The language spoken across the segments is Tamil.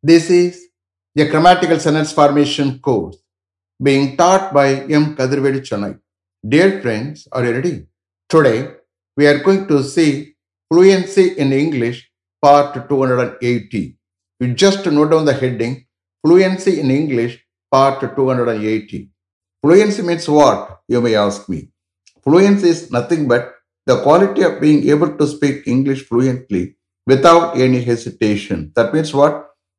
This is a grammatical sentence formation course being taught by M. Kadirvedi Chennai. Dear friends, are you ready? Today, we are going to see fluency in English part 280. You just note down the heading fluency in English part 280. Fluency means what? You may ask me. Fluency is nothing but the quality of being able to speak English fluently without any hesitation. That means what?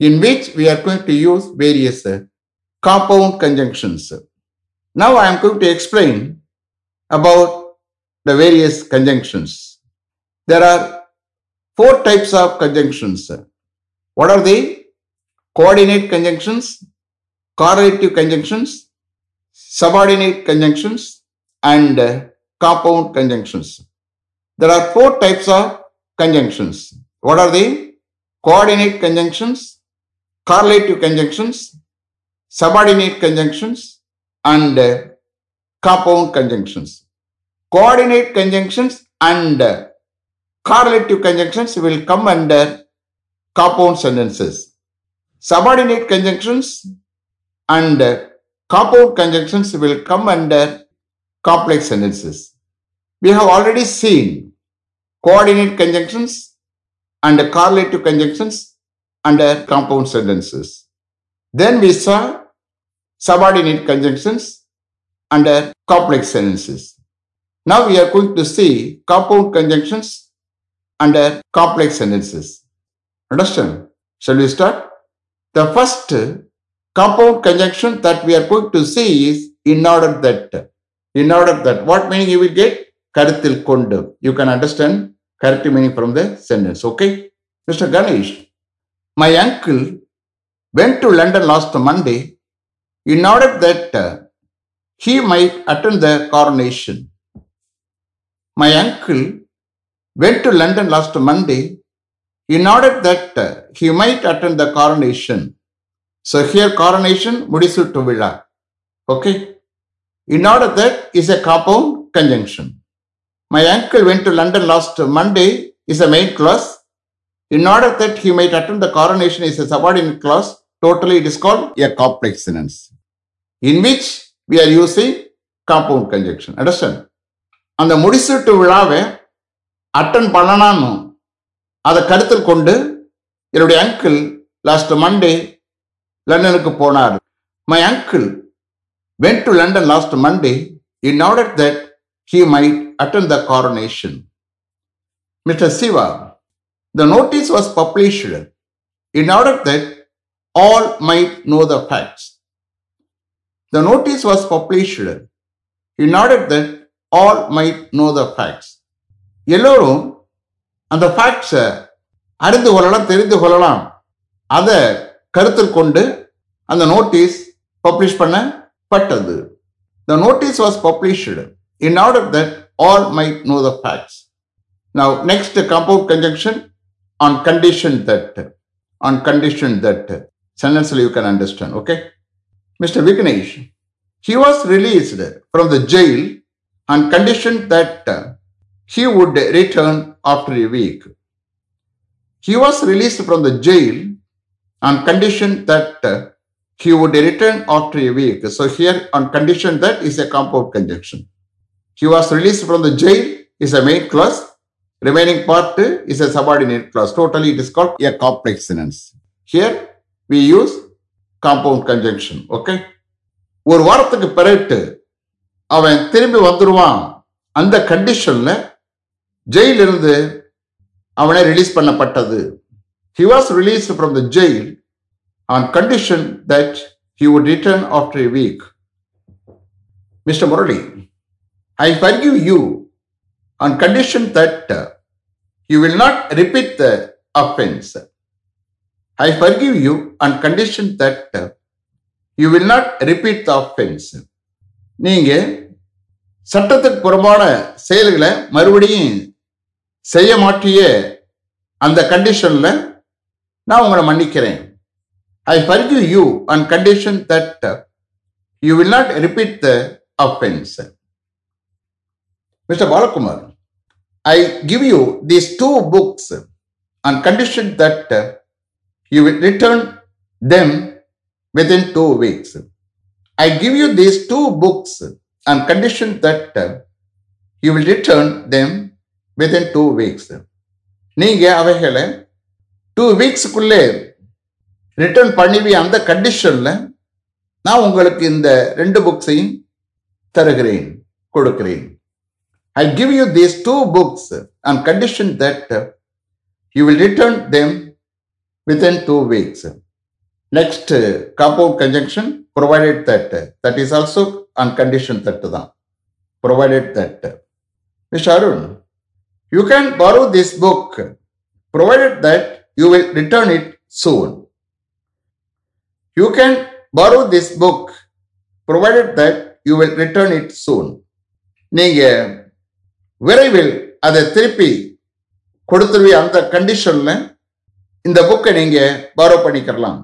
in which we are going to use various uh, compound conjunctions. Now I am going to explain about the various conjunctions. There are four types of conjunctions. What are they? Coordinate conjunctions, correlative conjunctions, subordinate conjunctions, and uh, compound conjunctions. There are four types of conjunctions. What are they? Coordinate conjunctions, correlative conjunctions, subordinate conjunctions, and compound conjunctions. Coordinate conjunctions and correlative conjunctions will come under compound sentences. Subordinate conjunctions and compound conjunctions will come under complex sentences. We have already seen coordinate conjunctions and correlative conjunctions under compound sentences. Then we saw subordinate conjunctions under complex sentences. Now we are going to see compound conjunctions under complex sentences. Understand? Shall we start? The first compound conjunction that we are going to see is in order that. In order that. What meaning you will get? Karatil kondu. You can understand correct meaning from the sentence. Okay? Mr. Ganesh, my uncle went to London last Monday in order that uh, he might attend the coronation. My uncle went to London last Monday in order that uh, he might attend the coronation. So here coronation mudisuttu villa. Okay. In order that is a compound conjunction. My uncle went to London last Monday is a main clause In order that he might attend the coronation is a subordinate clause. Totally it is called a complex sentence. In which we are using compound conjunction. Understand? அந்த முடிசூட்டு விழாவை அட்டன் பண்ணனான்னு அதை கருத்தில் கொண்டு என்னுடைய அங்கிள் லாஸ்ட் மண்டே லண்டனுக்கு போனார் my uncle went to London last Monday in order that he might attend the coronation. Mr. Siva, The notice was published in order that all might know the facts. The notice was published in order that all might know the facts. எல்லோரும் அந்த ஃபேக்ட்ஸை அறிந்து கொள்ளலாம் தெரிந்து கொள்ளலாம் அதை கருத்தில் கொண்டு அந்த நோட்டீஸ் பப்ளிஷ் பண்ணப்பட்டது the notice was published in order that all might know the facts now next compound conjunction on condition that, on condition that, sentence you can understand, okay? Mr. Vignesh, he was released from the jail on condition that he would return after a week. He was released from the jail on condition that he would return after a week. So here on condition that is a compound conjunction. He was released from the jail is a main clause. Remaining part is a subordinate clause. Totally it is called a complex sentence. Here we use compound conjunction. Okay. ஒரு வாரத்துக்கு பிறகு அவன் திரும்பி வந்துடுவான் அந்த கண்டிஷனில் ஜெயிலிருந்து அவனை ரிலீஸ் பண்ணப்பட்டது he was release from the jail on condition that he would return after a week mister Murali I forgive you on condition that uh, you will not repeat the offense. I forgive you on condition that you will not repeat the offense நீங்க சட்டத்துக்கு புறம்பான செயல்களை மறுபடியும் செய்ய மாட்டிய அந்த கண்டிஷன்ல நான் உங்களை மன்னிக்கிறேன் I forgive you on condition that you will not repeat the offense mister Balakumar I give you these two books on condition that uh, you will return them within two weeks. I give you these two books on condition that uh, you will return them within two weeks. நீங்க அவைகளை டூ வீக்ஸுக்குள்ளே ரிட்டர்ன் பண்ணுவி அந்த கண்டிஷன்ல நான் உங்களுக்கு இந்த ரெண்டு புக்ஸையும் தருகிறேன் கொடுக்கிறேன் I give you these two books on condition that you will return them within two weeks. Next, uh, compound conjunction, provided that, uh, that is also on condition that தான் provided that. uh, Mr. Arun, you can borrow this book, provided that you will return it soon. You can borrow this book, provided that you will return it soon. நீங்க விரைவில் அதை திருப்பி கொடுத்துருவி அந்த கண்டிஷன்ல இந்த புக்கை நீங்க பாரோ பண்ணிக்கலாம்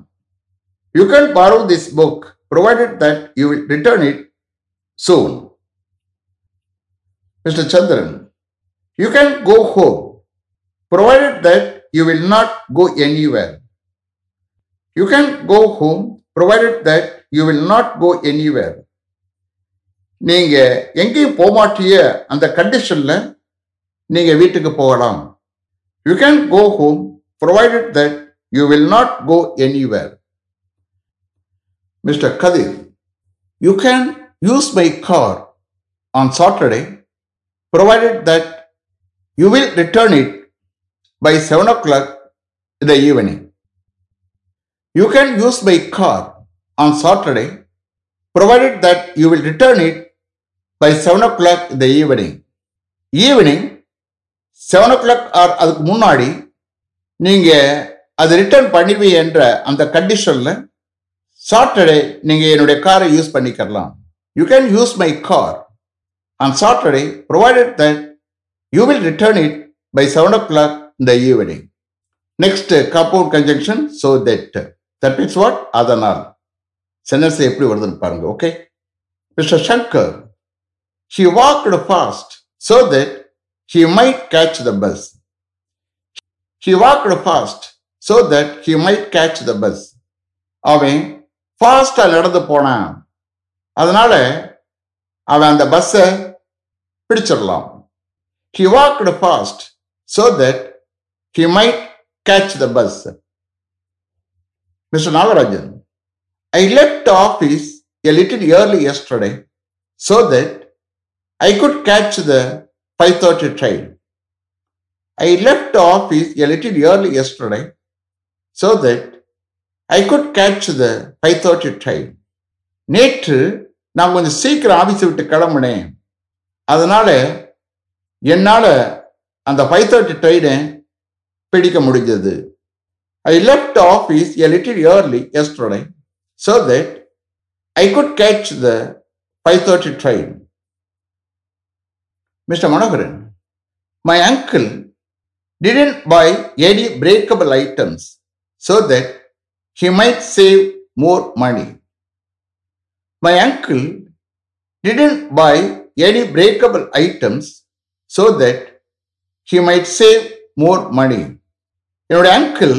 you can borrow this book provided that you will return it soon mister Chandran you can go home provided that you will not go anywhere you can go home provided that you will not go anywhere நீங்க எங்கேயும் போமாட்டிய அந்த கண்டிஷன்ல நீங்க வீட்டுக்கு போகலாம் You can go home provided that you will not go anywhere. Mr. Kadir, you can use my car on Saturday provided that you will return it by 7 o'clock in the evening. You can use my car on Saturday provided that you will return it by 7 o'clock in the evening evening seven o'clock or அதுக்கு முன்னாடி நீங்கள் அதை ரிட்டர்ன் பண்ணிடுவி என்ற அந்த கண்டிஷனில் சாட்டர்டே நீங்கள் என்னுடைய காரை யூஸ் பண்ணிக்கலாம் you can use my car on Saturday provided that you will return it by seven o'clock இந்த evening next compound conjunction so that that means what அதனால். சென்டென்ஸ் எப்படி வருதுன்னு பாருங்க okay mister Shankar He walked fast so that he might catch the bus. He walked fast so that he might catch the bus. அவன் ஃபாஸ்டாக நடந்து போனான் அதனால அவன் அந்த பஸ்ஸை பிடிச்சிடலாம் he walked fast so that he might catch the bus mister Nagarajan I left office a little early yesterday so that I could catch the 5.30 train. I left the office a little early yesterday so that I could catch the 5.30 train. நேற்று நான் கொஞ்சம் சீக்கிரம் ஆஃபீஸை விட்டு கிளம்புனேன் அதனால என்னால் அந்த ஃபைவ் தேர்ட்டி ட்ரெயினை பிடிக்க முடிஞ்சது I left office a little early yesterday so that I could catch the five thirty train Mr. Manoharan, my uncle didn't buy any breakable items so that he might save more money. My uncle didn't buy any breakable items so that he might save more money. என்னுடைய அங்கிள்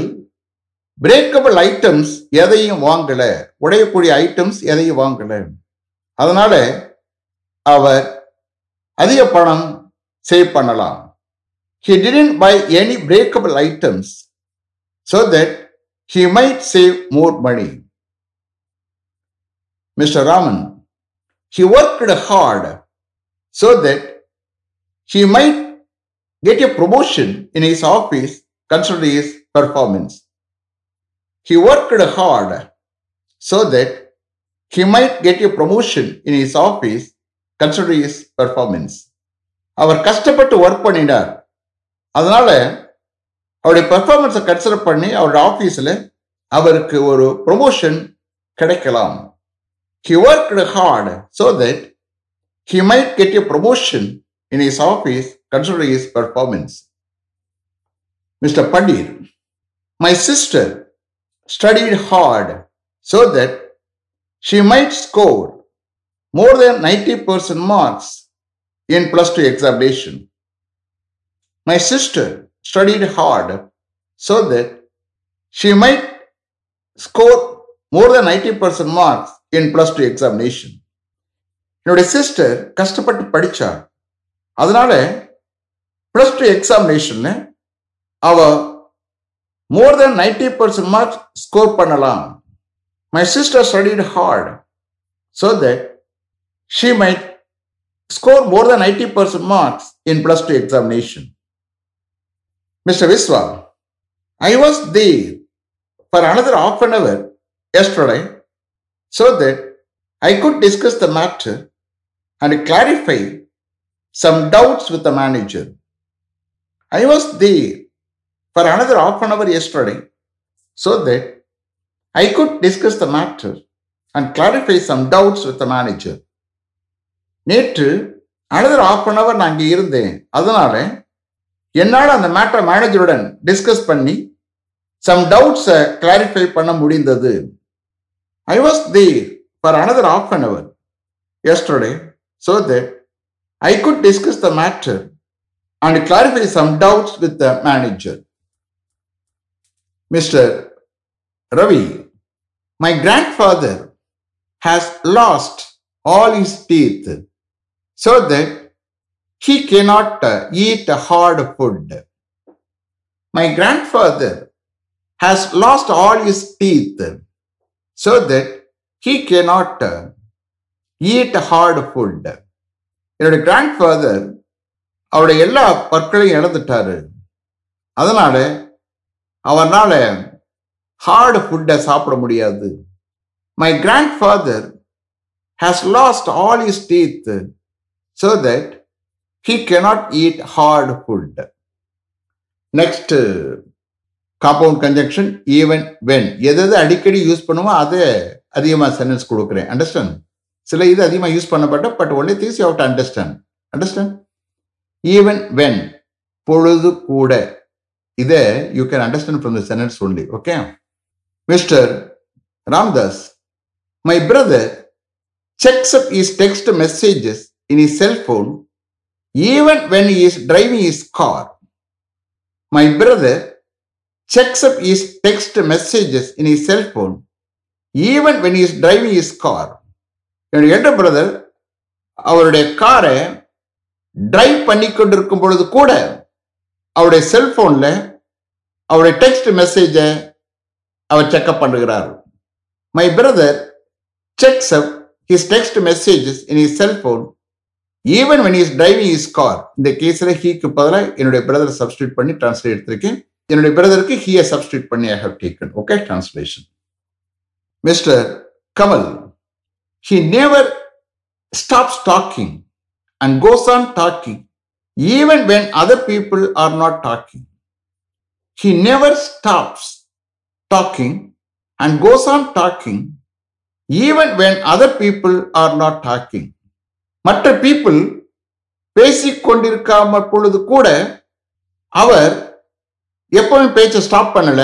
பிரேக்கபிள் ஐட்டம்ஸ் எதையும் வாங்கல உடையக்கூடிய ஐட்டம்ஸ் எதையும் வாங்கல அதனால அவர் அதிக பணம் சேவ் பண்ணலாம் he didn't buy any breakable items so that he might save more money mr raman he worked hard so that he might get a promotion in his office considering his performance he worked hard so that he might get a promotion in his office consider his performance அவர் கஷ்டப்பட்டு ஒர்க் பண்ணினார் அதனால அவருடைய பெர்ஃபார்மன்ஸை கன்சிடர் பண்ணி அவருடைய ஆஃபீஸில் அவருக்கு ஒரு ப்ரொமோஷன் கிடைக்கலாம் he work hard so that he might get a promotion in his office consider his performance mister Pandeer my sister studied hard so that she might score more than 90% marks in plus 2 examination. My sister studied hard so that she might score more than 90% marks in plus 2 examination. என்னுடைய சிஸ்டர் கஷ்டப்பட்டு படிச்சா அதனால பிளஸ் டூ எக்ஸாமினேஷன்ல அவ more than ninety percent marks score பண்ணலாம் my sister studied hard so that she might score more than 80% marks in plus two examination. Mr. Viswa, I was there for another half an hour yesterday so that I could discuss the matter and clarify some doubts with the manager. I was there for another half an hour yesterday so that I could discuss the matter and clarify some doubts with the manager. நேற்று அனதர் ஆஃப் அன் அவர் நான் இங்கே இருந்தேன். அதனால என்னால் அந்த மேட்டரை மேனேஜருடன் டிஸ்கஸ் பண்ணி சம் டவுட்ஸை கிளாரிஃபை பண்ண முடிந்தது. I was there for another half an hour yesterday so that I could discuss the matter and clarify some doubts with the manager mister Ravi my grand father has lost all his teeth so that he cannot uh, eat hard food. My grandfather has lost all his teeth so that he cannot uh, eat hard food. என்னுடைய கிராண்ட்ஃபாதர் அவருடைய எல்லா பற்களையும் இழந்துட்டாரு அதனால அவனால ஹார்டு ஃபுட்டை சாப்பிட முடியாது my grandfather has lost all his teeth so that he cannot eat hard food. Next compound conjunction even when எது எது அடிக்கடி யூஸ் பண்ணுமோ அது அதிகமாக சென்டென்ஸ் கொடுக்குறேன். அண்டர்ஸ்டாண்ட் சில இது அதிகமாக யூஸ் பண்ணப்பட்ட but only this you to understand understand even when பொழுது கூட. இதை you can understand from the sentence only okay mister Ramdas my brother checks up his text messages in his cell phone even when he is driving his car. My brother checks up his text messages in his cell phone even when he is driving his car. என்னுடைய எல்டர் பிரதர் அவருடைய காரை டிரைவ் பண்ணி கொண்டிருக்கும் பொழுது கூட அவருடைய செல்போன்ல அவருடைய டெக்ஸ்ட் மெசேஜை அவர் செக்அப் பண்ணுகிறார் my brother checks up his text messages in his cell even when he's driving his car இந்த கேஸில் ஹீக்கு பதிலாக என்னுடைய பிரதர் சப்ஸ்டியூட் பண்ணி டிரான்ஸ்லேட் எடுத்திருக்கேன் என்னுடைய பிரதருக்கு ஹீயை சப்ஸ்டியூட் பண்ணி I have taken okay translation mister Kamal he never stops talking and goes on talking even when other people are not talking he never stops talking and goes on talking even when other people are not talking மற்ற பீப்புள் பேசிக்கொண்டிருக்காம பொழுது கூட அவர் எப்பவும் பேச்சை ஸ்டாப் பண்ணல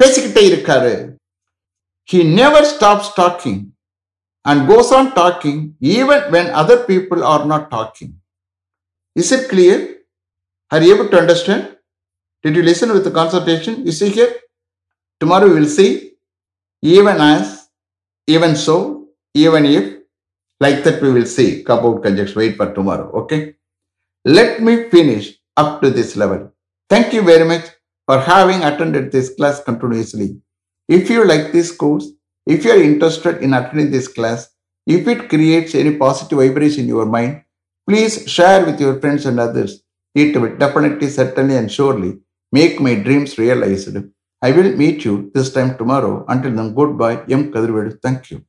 பேசிக்கிட்டே இருக்காரு he never stops talking and goes on talking even when other people are not talking is it clear are able to understand did you listen with concentration is E here tomorrow will see even as even so even if like that we will see compound conjunction. Wait for tomorrow. Okay. Let me finish up to this level. Thank you very much for having attended this class continuously. If you like this course, if you are interested in attending this class, if it creates any positive vibration in your mind, please share with your friends and others. It will definitely, certainly, and surely make my dreams realized. I will meet you this time tomorrow. Until then, goodbye. M. Kadirvedu. Thank you.